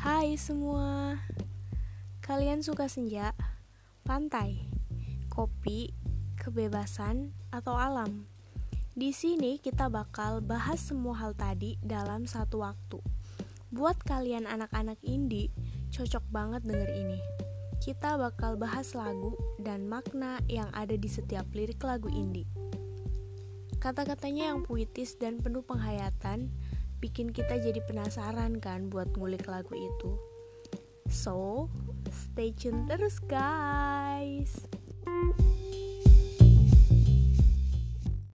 Hai semua, kalian suka senja, pantai, kopi, kebebasan, atau alam? Di sini kita bakal bahas semua hal tadi dalam satu waktu. Buat kalian anak-anak indie, cocok banget denger ini. Kita bakal bahas lagu dan makna yang ada di setiap lirik lagu indie. Kata-katanya yang puitis dan penuh penghayatan bikin kita jadi penasaran kan buat ngulik lagu itu. So, stay tune terus guys.